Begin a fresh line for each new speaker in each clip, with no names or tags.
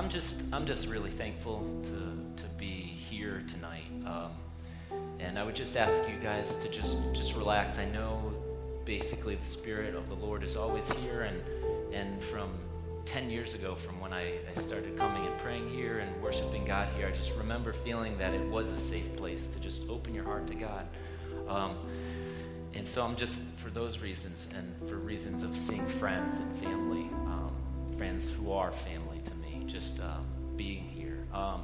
I'm just I'm just really thankful to to be here tonight. Um, and I would just ask you guys to just just relax. I know basically the spirit of the Lord is always here and and from 10 years ago from when I, I started coming and praying here and worshiping God here, I just remember feeling that it was a safe place to just open your heart to God. Um, and so I'm just, for those reasons and for reasons of seeing friends and family, um, friends who are family just uh, being here. Um,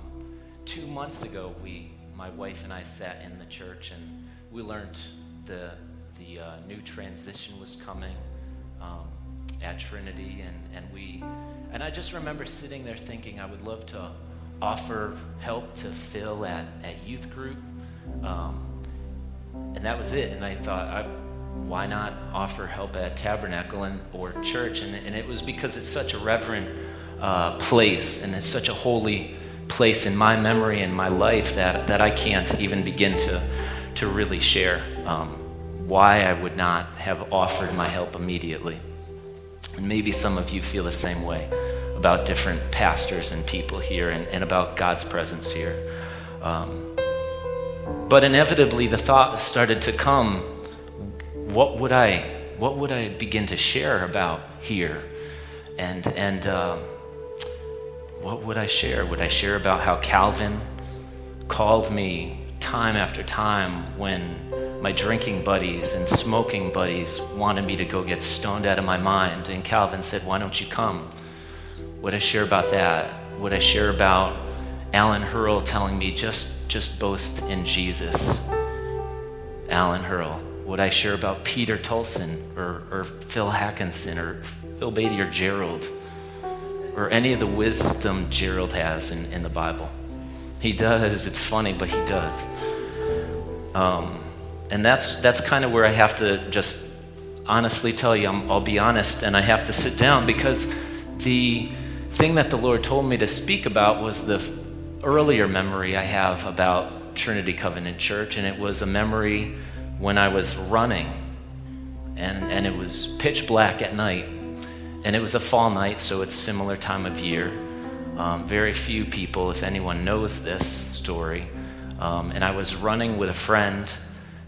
two months ago, we, my wife and I sat in the church and we learned the, the uh, new transition was coming um, at Trinity. And, and, we, and I just remember sitting there thinking I would love to offer help to Phil at, at youth group. Um, and that was it. And I thought, I, why not offer help at Tabernacle and, or church? And, and it was because it's such a reverent uh, place and it's such a holy place in my memory and my life that, that I can't even begin to, to really share um, why I would not have offered my help immediately. And maybe some of you feel the same way about different pastors and people here and, and about God's presence here. Um, but inevitably, the thought started to come what would I, what would I begin to share about here? And, and, uh, what would I share? Would I share about how Calvin called me time after time when my drinking buddies and smoking buddies wanted me to go get stoned out of my mind? And Calvin said, Why don't you come? Would I share about that? Would I share about Alan Hurl telling me, just, just boast in Jesus? Alan Hurl. Would I share about Peter Tolson or, or Phil Hackinson or Phil Beatty or Gerald? Or any of the wisdom Gerald has in, in the Bible. He does. It's funny, but he does. Um, and that's, that's kind of where I have to just honestly tell you, i will be honest, and I have to sit down because the thing that the Lord told me to speak about was the earlier memory I have about Trinity Covenant Church, and it was a memory when I was running, and, and it was pitch black at night and it was a fall night, so it's similar time of year. Um, very few people, if anyone knows this story. Um, and I was running with a friend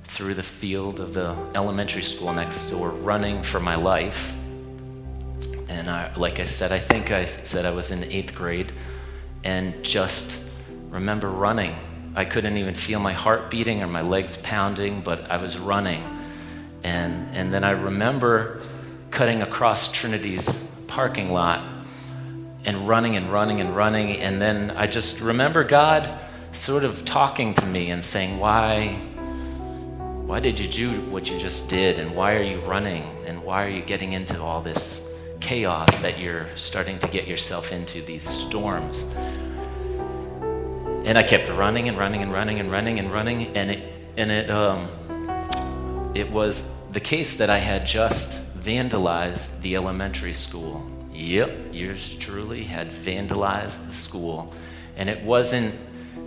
through the field of the elementary school next door, running for my life. And I, like I said, I think I said I was in eighth grade, and just remember running. I couldn't even feel my heart beating or my legs pounding, but I was running. And, and then I remember cutting across Trinity's parking lot and running and running and running. And then I just remember God sort of talking to me and saying, Why? Why did you do what you just did? And why are you running? And why are you getting into all this chaos that you're starting to get yourself into, these storms? And I kept running and running and running and running and running, and it, and it, um, it was the case that I had just vandalized the elementary school. Yep, yours truly had vandalized the school. And it wasn't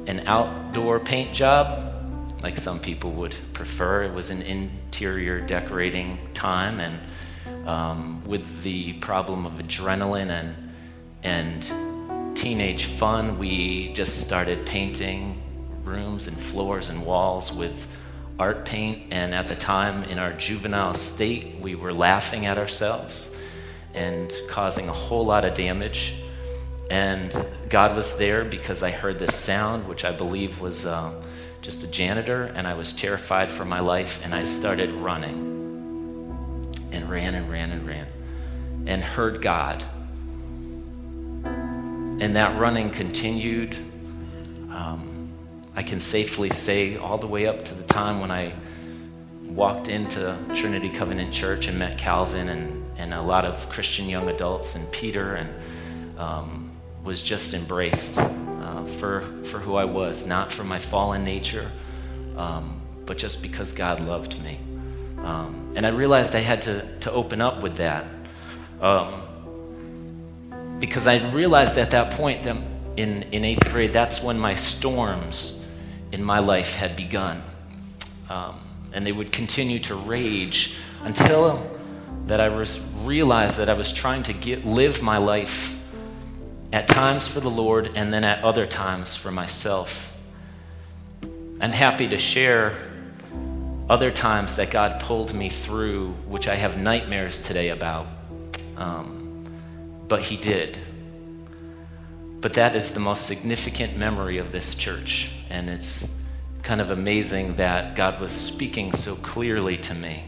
an outdoor paint job like some people would prefer. It was an interior decorating time, and um, with the problem of adrenaline and and teenage fun, we just started painting rooms and floors and walls with art paint, and at the time, in our juvenile state, we were laughing at ourselves and causing a whole lot of damage. And God was there because I heard this sound, which I believe was uh, just a janitor, and I was terrified for my life, and I started running and ran and ran and ran and heard God. And that running continued. Um, I can safely say all the way up to the time when I walked into Trinity Covenant Church and met Calvin and, and a lot of Christian young adults and Peter and um, was just embraced uh, for, for who I was, not for my fallen nature, um, but just because God loved me. Um, and I realized I had to, to open up with that. Um, because I realized at that point that in, in eighth grade, that's when my storms in my life had begun. Um, and they would continue to rage until that I was realized that I was trying to get, live my life at times for the Lord, and then at other times for myself. I'm happy to share other times that God pulled me through, which I have nightmares today about. Um, but He did. But that is the most significant memory of this church, and it's kind of amazing that God was speaking so clearly to me.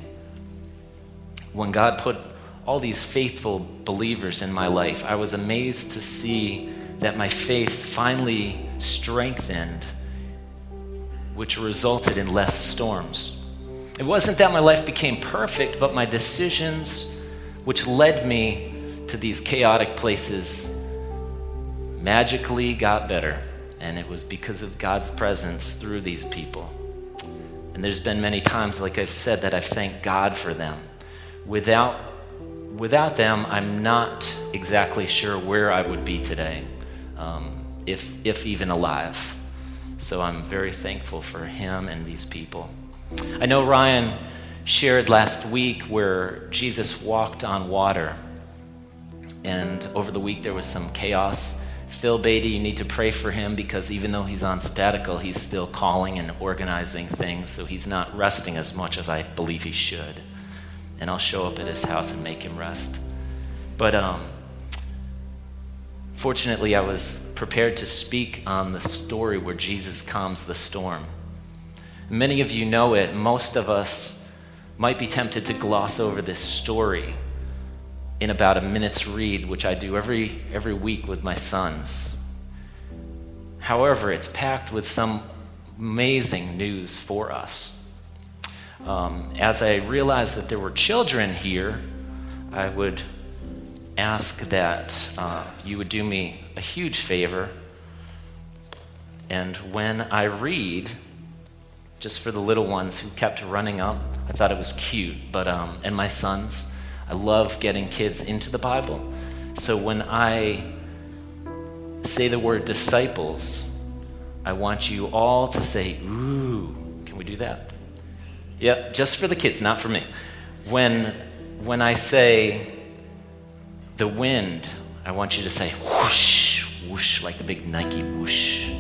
When God put all these faithful believers in my life, I was amazed to see that my faith finally strengthened, which resulted in less storms. It wasn't that my life became perfect, but my decisions, which led me to these chaotic places, magically got better. And it was because of God's presence through these people. And there's been many times, like I've said, that I've thanked God for them. Without, without them, I'm not exactly sure where I would be today, um, if, if even alive. So I'm very thankful for him and these people. I know Ryan shared last week where Jesus walked on water. And over the week, there was some chaos Phil Beatty, you need to pray for him because even though he's on sabbatical, he's still calling and organizing things, so he's not resting as much as I believe he should. And I'll show up at his house and make him rest. But um, fortunately, I was prepared to speak on the story where Jesus calms the storm. Many of you know it. Most of us might be tempted to gloss over this story in about a minute's read, which I do every, every week with my sons. However, it's packed with some amazing news for us. Um, as I realized that there were children here, I would ask that uh, you would do me a huge favor. And when I read, just for the little ones who kept running up, I thought it was cute, but, um, and my sons, I love getting kids into the Bible. So when I say the word disciples, I want you all to say, ooh. Can we do that? Yep, just for the kids, not for me. When, when I say the wind, I want you to say whoosh, whoosh, like the big Nike whoosh.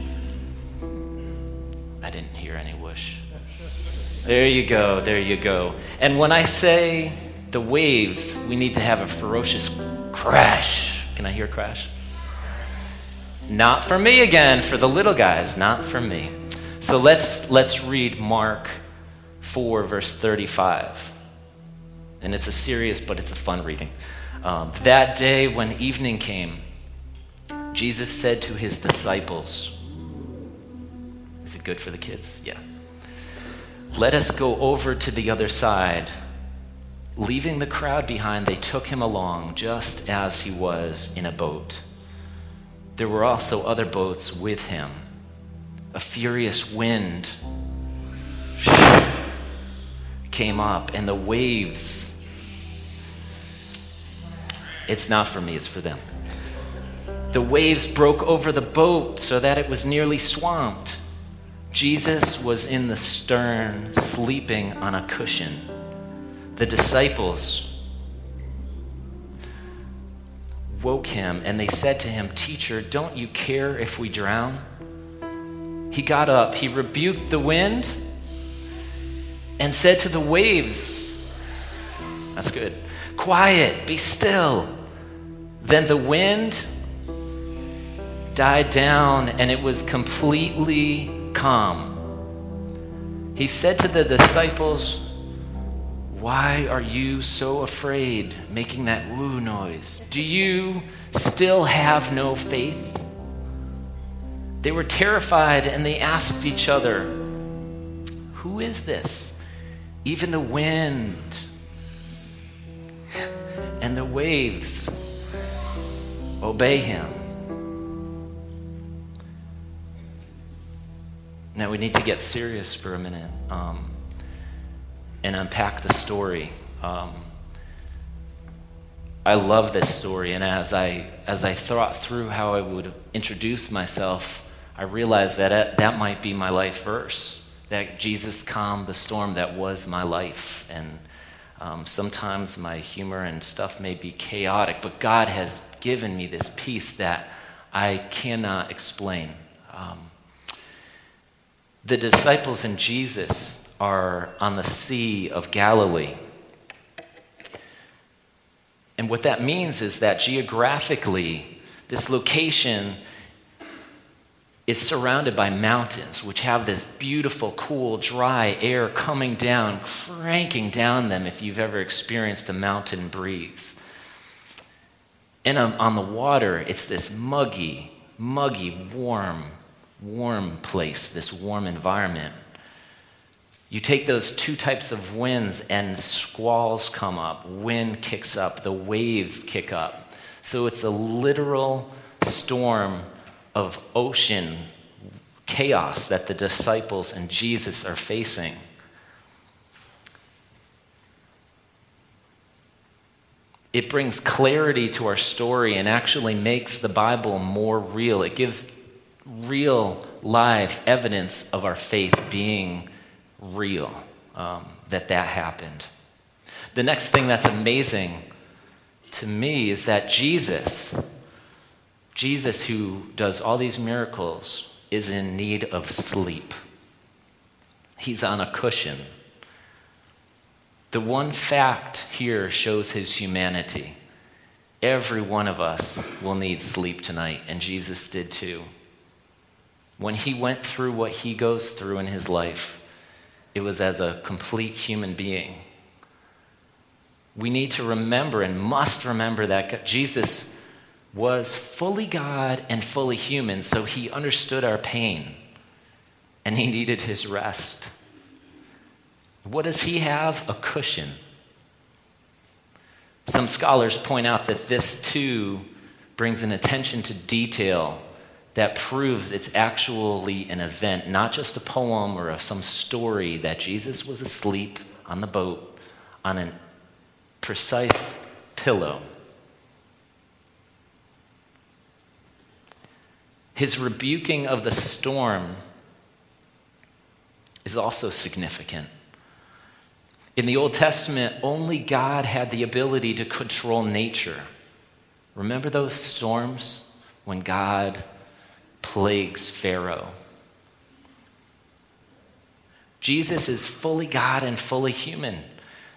I didn't hear any whoosh. There you go, there you go. And when I say the waves, we need to have a ferocious crash. Can I hear crash? Not for me again, for the little guys, not for me. So let's let's read Mark 4 verse 35. And it's a serious but it's a fun reading. Um, that day when evening came, Jesus said to his disciples, Is it good for the kids? Yeah. Let us go over to the other side. Leaving the crowd behind, they took him along just as he was in a boat. There were also other boats with him. A furious wind came up, and the waves. It's not for me, it's for them. The waves broke over the boat so that it was nearly swamped. Jesus was in the stern, sleeping on a cushion the disciples woke him and they said to him, Teacher, don't you care if we drown? He got up, he rebuked the wind, and said to the waves, That's good, quiet, be still. Then the wind died down and it was completely calm. He said to the disciples, why are you so afraid, making that woo noise? Do you still have no faith? They were terrified and they asked each other, Who is this? Even the wind and the waves obey him. Now we need to get serious for a minute. Um, and unpack the story. Um, I love this story, and as I as I thought through how I would introduce myself, I realized that it, that might be my life verse. That Jesus calmed the storm that was my life, and um, sometimes my humor and stuff may be chaotic, but God has given me this peace that I cannot explain. Um, the disciples and Jesus are on the Sea of Galilee. And what that means is that geographically, this location is surrounded by mountains, which have this beautiful, cool, dry air coming down, cranking down them if you've ever experienced a mountain breeze. And on the water, it's this muggy, muggy, warm, warm place, this warm environment. You take those two types of winds, and squalls come up, wind kicks up, the waves kick up. So it's a literal storm of ocean chaos that the disciples and Jesus are facing. It brings clarity to our story and actually makes the Bible more real. It gives real, live evidence of our faith being real, um, that that happened. The next thing that's amazing to me is that Jesus, Jesus, who does all these miracles, is in need of sleep. He's on a cushion. The one fact here shows his humanity. Every one of us will need sleep tonight, and Jesus did too. When he went through what he goes through in his life, it was as a complete human being. We need to remember and must remember that Jesus was fully God and fully human, so he understood our pain and he needed his rest. What does he have? A cushion. Some scholars point out that this too brings an attention to detail that proves it's actually an event, not just a poem or some story that Jesus was asleep on the boat on a precise pillow. His rebuking of the storm is also significant. In the Old Testament, only God had the ability to control nature. Remember those storms when God plagues Pharaoh? Jesus is fully God and fully human.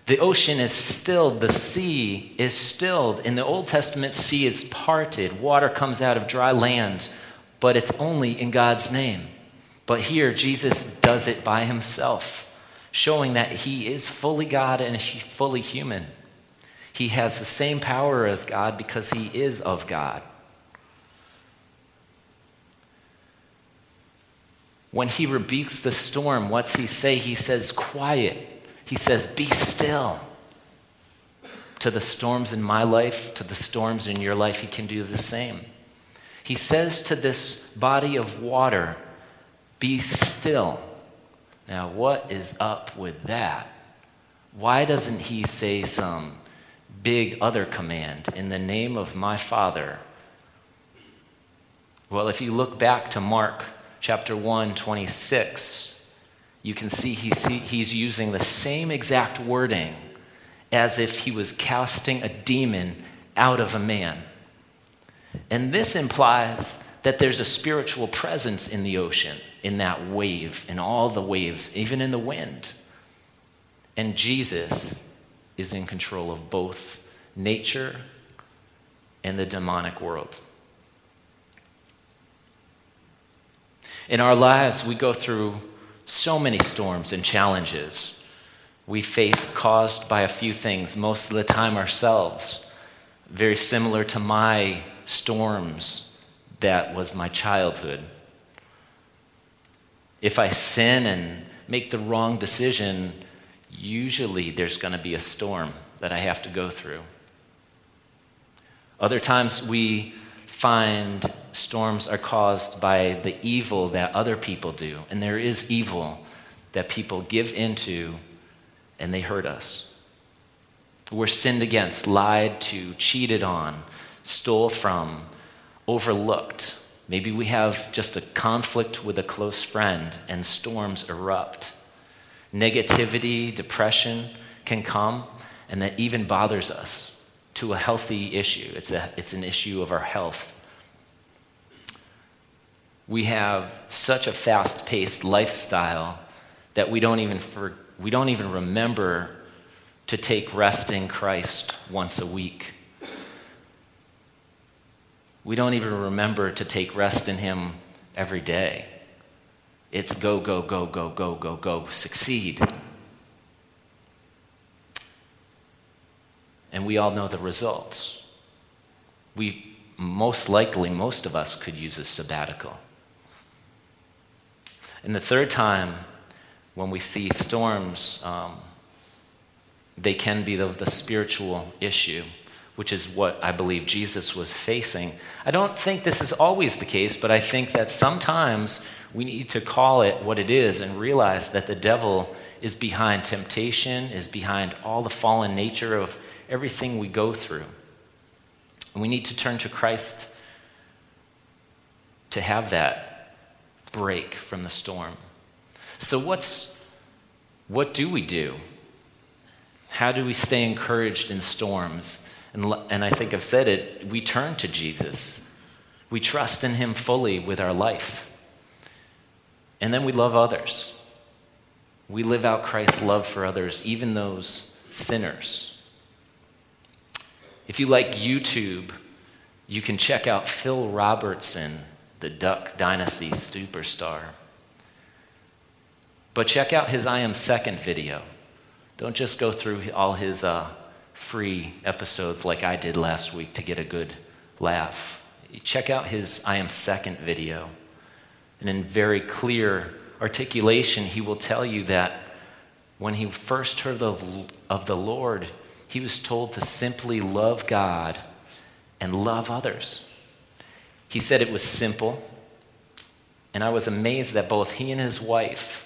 The ocean is stilled, the sea is stilled. In the Old Testament, sea is parted, water comes out of dry land but it's only in God's name. But here, Jesus does it by himself, showing that he is fully God and fully human. He has the same power as God because he is of God. When he rebukes the storm, what's he say? He says, Quiet. He says, Be still. To the storms in my life, to the storms in your life, he can do the same. He says to this body of water, Be still. Now, what is up with that? Why doesn't he say some big other command in the name of my Father? Well, if you look back to Mark chapter 1, 26, you can see he's using the same exact wording as if he was casting a demon out of a man. And this implies that there's a spiritual presence in the ocean, in that wave, in all the waves, even in the wind. And Jesus is in control of both nature and the demonic world. In our lives, we go through so many storms and challenges we face caused by a few things, most of the time ourselves. Very similar to my storms that was my childhood. If I sin and make the wrong decision, usually there's going to be a storm that I have to go through. Other times we find storms are caused by the evil that other people do, and there is evil that people give into and they hurt us. We're sinned against, lied to, cheated on, stole from, overlooked. Maybe we have just a conflict with a close friend and storms erupt. Negativity, depression can come, and that even bothers us to a healthy issue. It's, a, it's an issue of our health. We have such a fast paced lifestyle that we don't, even for, we don't even remember to take rest in Christ once a week. We don't even remember to take rest in Him every day. It's go, go, go, go, go, go, go, succeed. And we all know the results. We most likely, most of us could use a sabbatical. And the third time, when we see storms, um, they can be of the spiritual issue which is what I believe Jesus was facing. I don't think this is always the case, but I think that sometimes we need to call it what it is and realize that the devil is behind temptation, is behind all the fallen nature of everything we go through. And we need to turn to Christ to have that break from the storm. So what's what do we do? How do we stay encouraged in storms? And, and I think I've said it, we turn to Jesus. We trust in him fully with our life. And then we love others. We live out Christ's love for others, even those sinners. If you like YouTube, you can check out Phil Robertson, the Duck Dynasty superstar. But check out his I Am Second video. Don't just go through all his uh, free episodes like I did last week to get a good laugh. Check out his I Am Second video. And in very clear articulation, he will tell you that when he first heard of, of the Lord, he was told to simply love God and love others. He said it was simple, and I was amazed that both he and his wife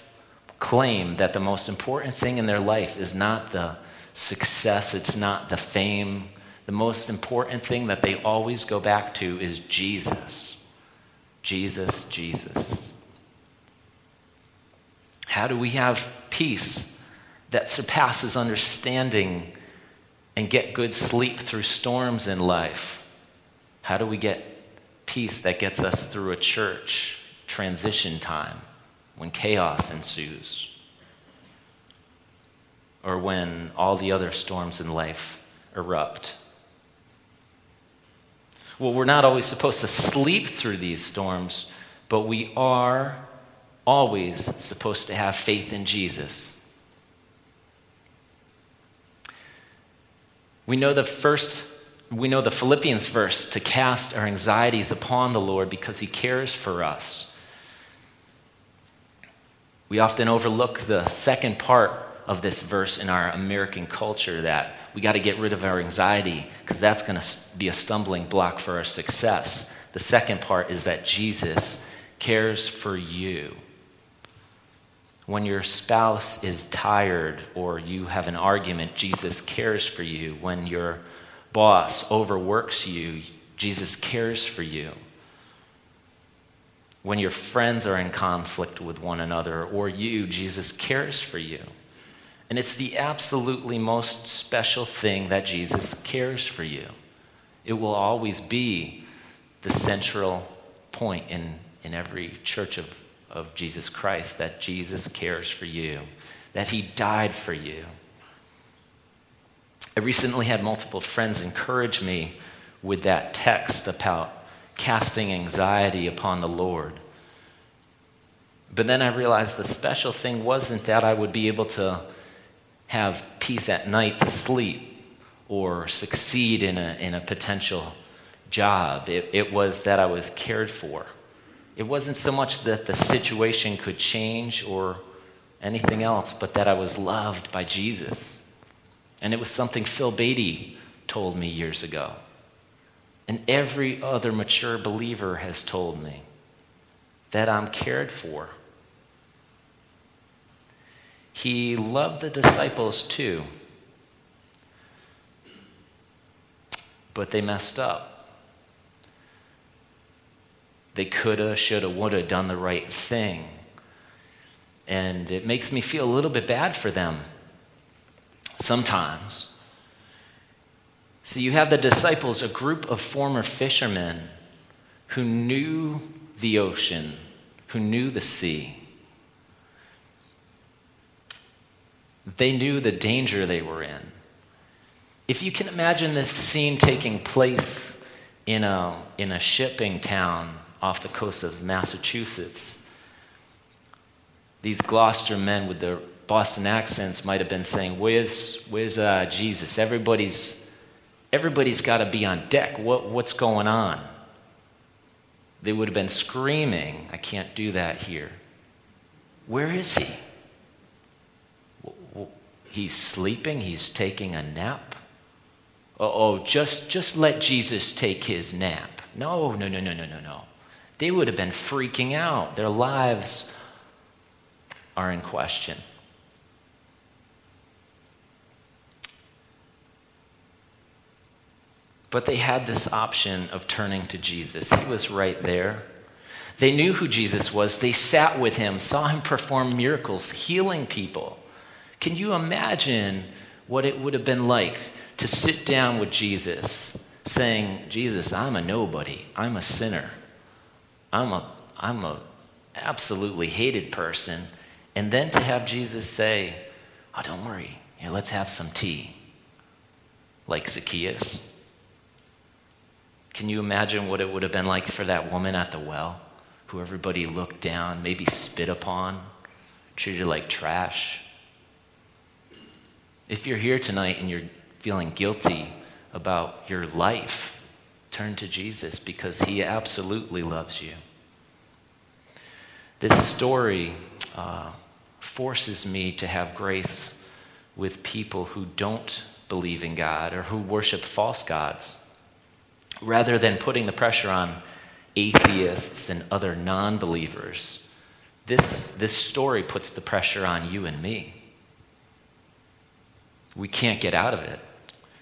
claim that the most important thing in their life is not the success, it's not the fame. The most important thing that they always go back to is Jesus. Jesus, Jesus. How do we have peace that surpasses understanding and get good sleep through storms in life? How do we get peace that gets us through a church transition time when chaos ensues? or when all the other storms in life erupt. Well, we're not always supposed to sleep through these storms, but we are always supposed to have faith in Jesus. We know the first we know the Philippians verse to cast our anxieties upon the Lord because he cares for us. We often overlook the second part of this verse in our American culture that we got to get rid of our anxiety because that's going to be a stumbling block for our success. The second part is that Jesus cares for you. When your spouse is tired or you have an argument, Jesus cares for you. When your boss overworks you, Jesus cares for you. When your friends are in conflict with one another or you, Jesus cares for you. And it's the absolutely most special thing that Jesus cares for you. It will always be the central point in, in every church of, of Jesus Christ that Jesus cares for you, that He died for you. I recently had multiple friends encourage me with that text about casting anxiety upon the Lord. But then I realized the special thing wasn't that I would be able to have peace at night to sleep or succeed in a, in a potential job. It, it was that I was cared for. It wasn't so much that the situation could change or anything else, but that I was loved by Jesus. And it was something Phil Beatty told me years ago. And every other mature believer has told me that I'm cared for he loved the disciples too, but they messed up. They coulda, shoulda, woulda done the right thing. And it makes me feel a little bit bad for them sometimes. See, you have the disciples, a group of former fishermen who knew the ocean, who knew the sea. They knew the danger they were in. If you can imagine this scene taking place in a, in a shipping town off the coast of Massachusetts, these Gloucester men with their Boston accents might have been saying, Where's, where's uh, Jesus? Everybody's, everybody's got to be on deck. What, what's going on? They would have been screaming, I can't do that here. Where is he? He's sleeping, he's taking a nap. Oh, just, just let Jesus take his nap. No, no, no, no, no, no, no. They would have been freaking out. Their lives are in question. But they had this option of turning to Jesus. He was right there. They knew who Jesus was. They sat with him, saw him perform miracles, healing people. Can you imagine what it would have been like to sit down with Jesus, saying, Jesus, I'm a nobody. I'm a sinner. I'm a, I'm a absolutely hated person. And then to have Jesus say, Oh, don't worry. Let's have some tea. Like Zacchaeus. Can you imagine what it would have been like for that woman at the well, who everybody looked down, maybe spit upon, treated like trash? If you're here tonight and you're feeling guilty about your life, turn to Jesus because he absolutely loves you. This story uh, forces me to have grace with people who don't believe in God or who worship false gods rather than putting the pressure on atheists and other non believers, this, this story puts the pressure on you and me. We can't get out of it.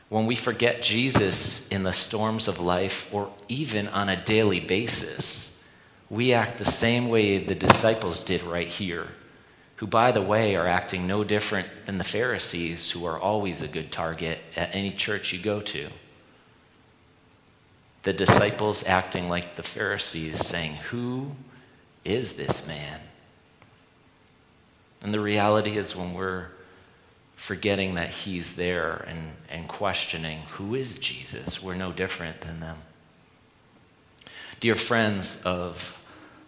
When we forget Jesus in the storms of life or even on a daily basis, we act the same way the disciples did right here, who, by the way, are acting no different than the Pharisees, who are always a good target at any church you go to the disciples acting like the Pharisees, saying, Who is this man? And the reality is, when we're forgetting that he's there and, and questioning, Who is Jesus? we're no different than them. Dear friends of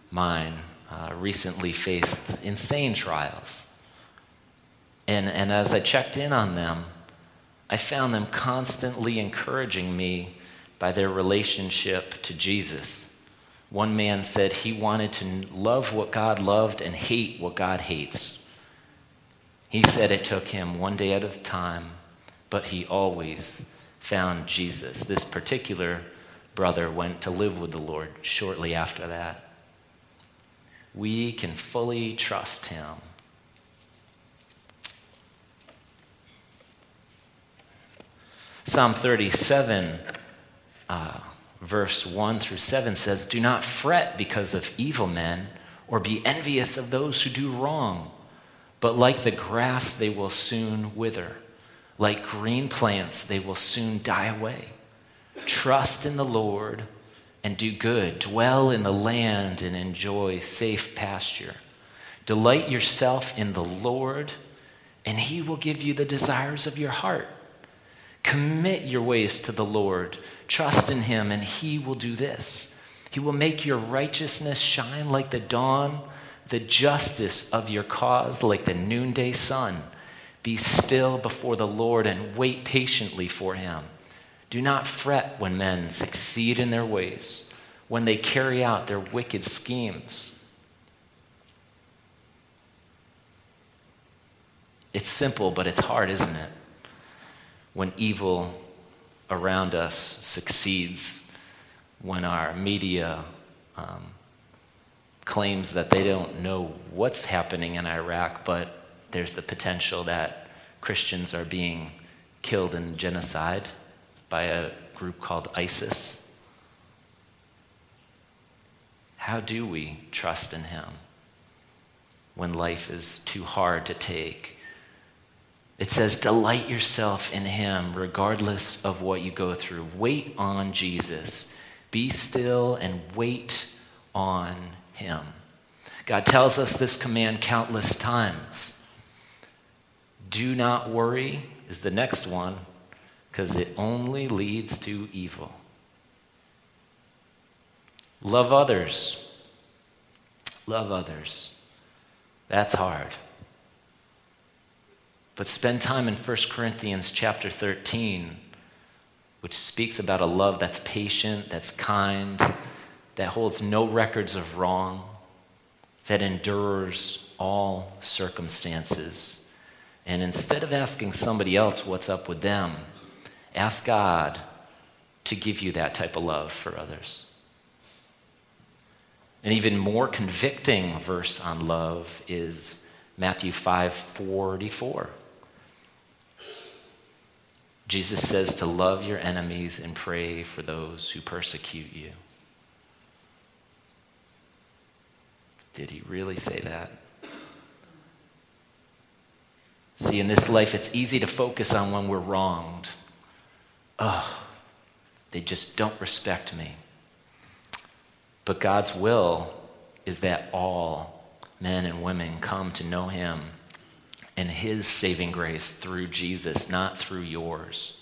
mine, uh, recently faced insane trials. And, and as I checked in on them, I found them constantly encouraging me by their relationship to Jesus. One man said he wanted to love what God loved and hate what God hates. He said it took him one day at a time, but he always found Jesus. This particular brother went to live with the Lord shortly after that. We can fully trust him. Psalm 37 uh, verse 1 through 7 says, Do not fret because of evil men, or be envious of those who do wrong, but like the grass, they will soon wither. Like green plants, they will soon die away. Trust in the Lord and do good. Dwell in the land and enjoy safe pasture. Delight yourself in the Lord, and he will give you the desires of your heart. Commit your ways to the Lord. Trust in him, and he will do this. He will make your righteousness shine like the dawn, the justice of your cause like the noonday sun. Be still before the Lord and wait patiently for him. Do not fret when men succeed in their ways, when they carry out their wicked schemes. It's simple, but it's hard, isn't it? When evil around us succeeds, when our media um, claims that they don't know what's happening in Iraq, but there's the potential that Christians are being killed in genocide by a group called ISIS. How do we trust in Him when life is too hard to take? It says, delight yourself in him regardless of what you go through. Wait on Jesus. Be still and wait on him. God tells us this command countless times. Do not worry is the next one because it only leads to evil. Love others. Love others. That's hard. But spend time in 1 Corinthians chapter 13, which speaks about a love that's patient, that's kind, that holds no records of wrong, that endures all circumstances. And instead of asking somebody else what's up with them, ask God to give you that type of love for others. An even more convicting verse on love is Matthew 5:44. Jesus says to love your enemies and pray for those who persecute you. Did he really say that? See, in this life, it's easy to focus on when we're wronged. Oh, they just don't respect me. But God's will is that all men and women come to know Him and His saving grace through Jesus, not through yours.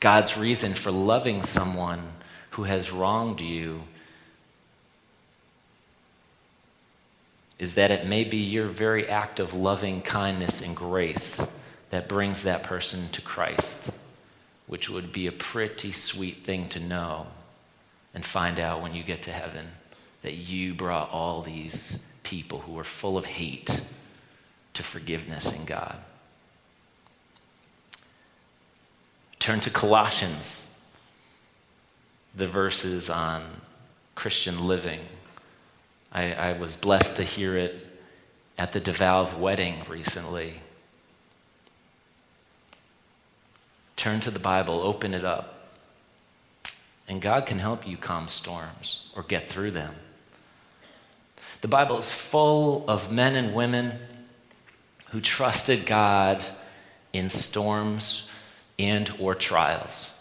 God's reason for loving someone who has wronged you is that it may be your very act of loving kindness and grace that brings that person to Christ, which would be a pretty sweet thing to know and find out when you get to heaven that you brought all these people who were full of hate to forgiveness in God. Turn to Colossians, the verses on Christian living. I, I was blessed to hear it at the DeValve wedding recently. Turn to the Bible, open it up. And God can help you calm storms or get through them. The Bible is full of men and women who trusted God in storms and or trials.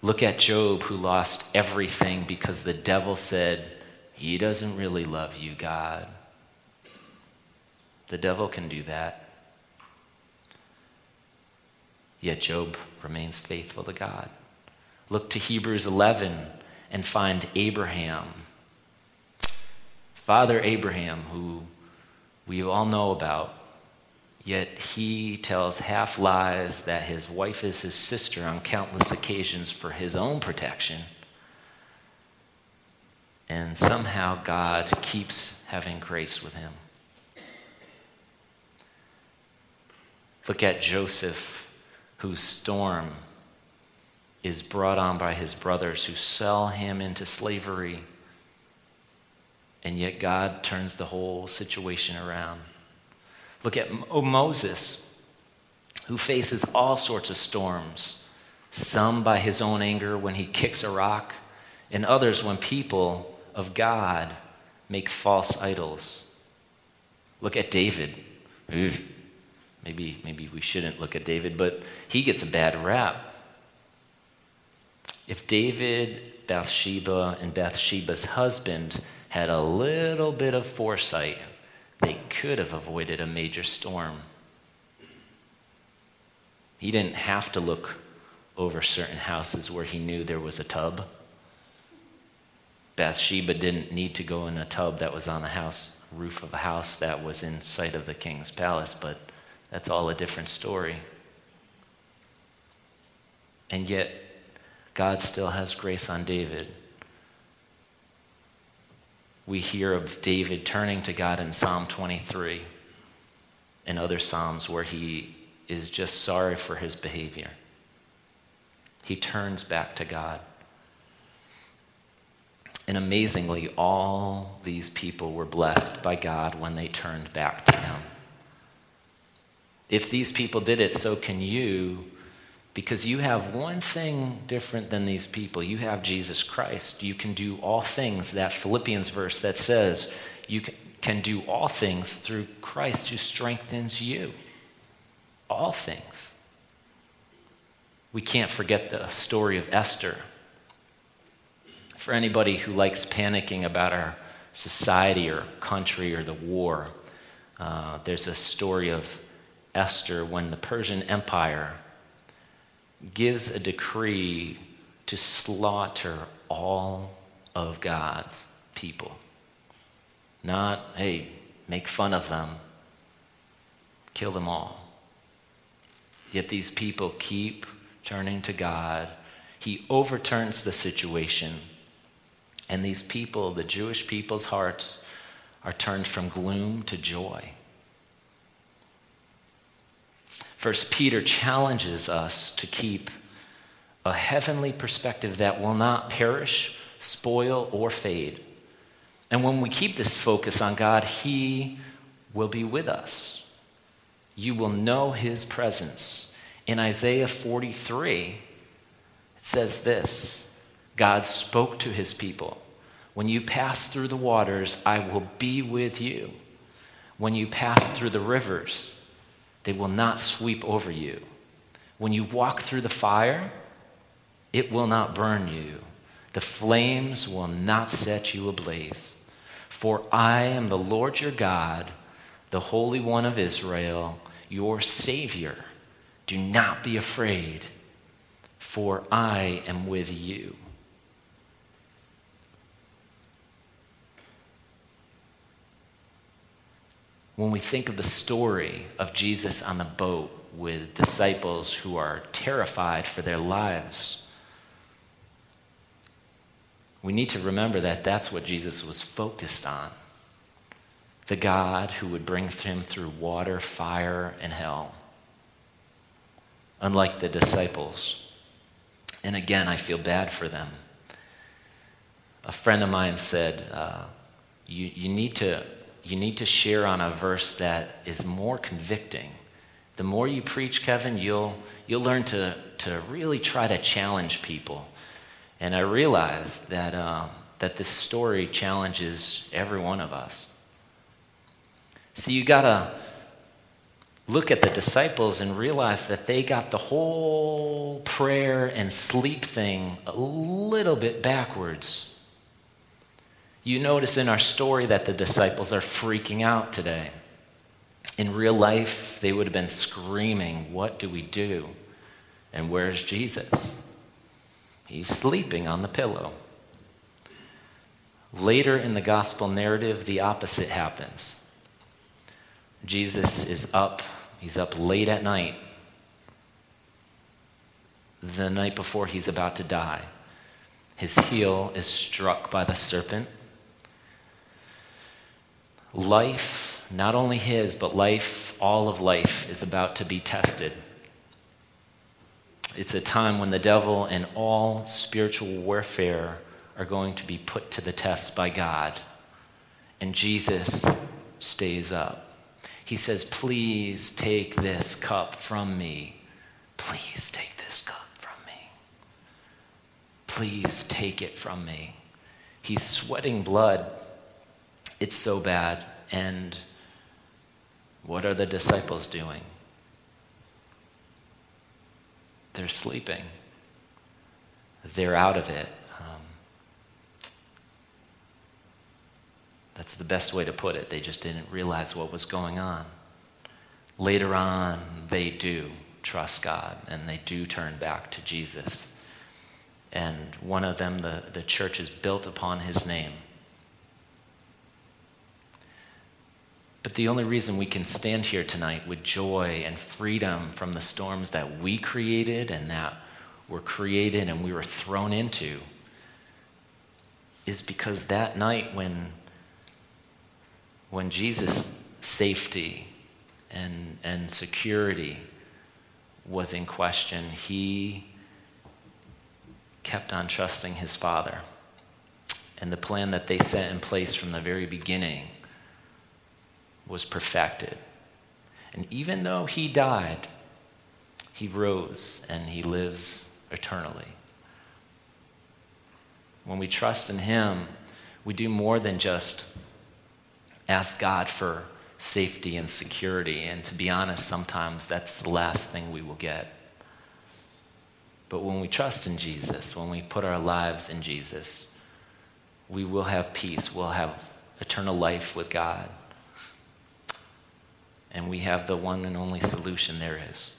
Look at Job who lost everything because the devil said, "He doesn't really love you, God." The devil can do that. Yet Job remains faithful to God. Look to Hebrews 11 and find Abraham. Father Abraham, who we all know about, yet he tells half lies that his wife is his sister on countless occasions for his own protection. And somehow God keeps having grace with him. Look at Joseph whose storm is brought on by his brothers who sell him into slavery. And yet God turns the whole situation around. Look at oh, Moses, who faces all sorts of storms, some by his own anger when he kicks a rock, and others when people of God make false idols. Look at David. Maybe, maybe we shouldn't look at David, but he gets a bad rap. If David, Bathsheba, and Bathsheba's husband had a little bit of foresight, they could have avoided a major storm. He didn't have to look over certain houses where he knew there was a tub. Bathsheba didn't need to go in a tub that was on a house roof of a house that was in sight of the king's palace, but that's all a different story. And yet, God still has grace on David. We hear of David turning to God in Psalm 23 and other Psalms where he is just sorry for his behavior. He turns back to God. And amazingly, all these people were blessed by God when they turned back to Him. If these people did it, so can you, because you have one thing different than these people. You have Jesus Christ. You can do all things, that Philippians verse that says you can do all things through Christ who strengthens you. All things. We can't forget the story of Esther, For anybody who likes panicking about our society or country or the war, uh, there's a story of Esther when the Persian Empire gives a decree to slaughter all of God's people. Not, hey, make fun of them, kill them all. Yet these people keep turning to God. He overturns the situation. And these people, the Jewish people's hearts, are turned from gloom to joy. First Peter challenges us to keep a heavenly perspective that will not perish, spoil, or fade. And when we keep this focus on God, He will be with us. You will know His presence. In Isaiah 43, it says this God spoke to His people When you pass through the waters, I will be with you. When you pass through the rivers, they will not sweep over you. When you walk through the fire, it will not burn you. The flames will not set you ablaze. For I am the Lord your God, the Holy One of Israel, your Savior. Do not be afraid, for I am with you. When we think of the story of Jesus on the boat with disciples who are terrified for their lives, we need to remember that that's what Jesus was focused on the God who would bring him through water, fire, and hell. Unlike the disciples. And again, I feel bad for them. A friend of mine said, uh, you, you need to you need to share on a verse that is more convicting. The more you preach, Kevin, you'll, you'll learn to, to really try to challenge people. And I realized that, uh, that this story challenges every one of us. See, you got to look at the disciples and realize that they got the whole prayer and sleep thing a little bit backwards. You notice in our story that the disciples are freaking out today. In real life, they would have been screaming, What do we do? And where's Jesus? He's sleeping on the pillow. Later in the gospel narrative, the opposite happens. Jesus is up, he's up late at night, the night before he's about to die. His heel is struck by the serpent life, not only his, but life, all of life, is about to be tested. It's a time when the devil and all spiritual warfare are going to be put to the test by God. And Jesus stays up. He says, Please take this cup from me. Please take this cup from me. Please take it from me. He's sweating blood it's so bad. And what are the disciples doing? They're sleeping, they're out of it. Um, that's the best way to put it. They just didn't realize what was going on. Later on, they do trust God and they do turn back to Jesus. And one of them, the, the church is built upon his name. But the only reason we can stand here tonight with joy and freedom from the storms that we created and that were created and we were thrown into is because that night when, when Jesus' safety and, and security was in question, he kept on trusting his Father. And the plan that they set in place from the very beginning was perfected. And even though he died, he rose and he lives eternally. When we trust in him, we do more than just ask God for safety and security. And to be honest, sometimes that's the last thing we will get. But when we trust in Jesus, when we put our lives in Jesus, we will have peace. We'll have eternal life with God. And we have the one and only solution there is.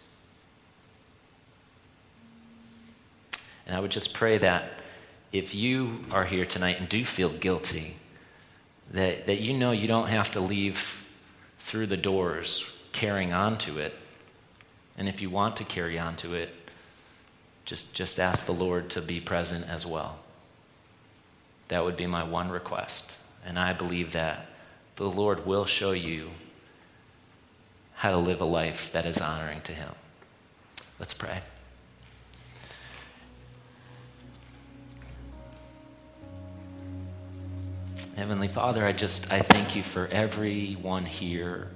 And I would just pray that if you are here tonight and do feel guilty, that, that you know you don't have to leave through the doors carrying on to it. And if you want to carry on to it, just, just ask the Lord to be present as well. That would be my one request. And I believe that the Lord will show you how to live a life that is honoring to Him. Let's pray. Heavenly Father, I just I thank you for everyone here,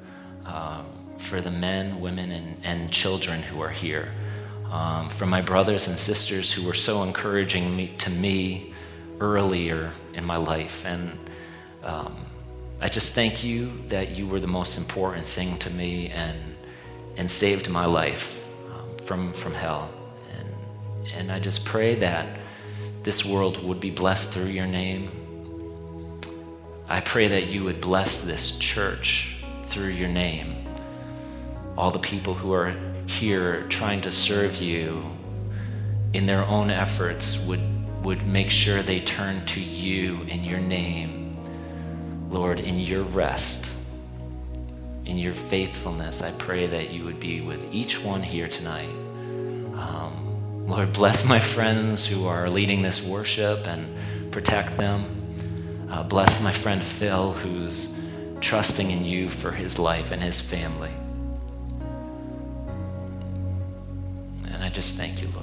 um, for the men, women, and, and children who are here, um, for my brothers and sisters who were so encouraging me, to me earlier in my life, and um, I just thank you that you were the most important thing to me and and saved my life um, from from hell, and and I just pray that this world would be blessed through your name. I pray that you would bless this church through your name. All the people who are here trying to serve you in their own efforts would, would make sure they turn to you in your name, Lord, in your rest, in your faithfulness. I pray that you would be with each one here tonight. Um, Lord, bless my friends who are leading this worship and protect them. Uh, bless my friend Phil, who's trusting in you for his life and his family. And I just thank you, Lord.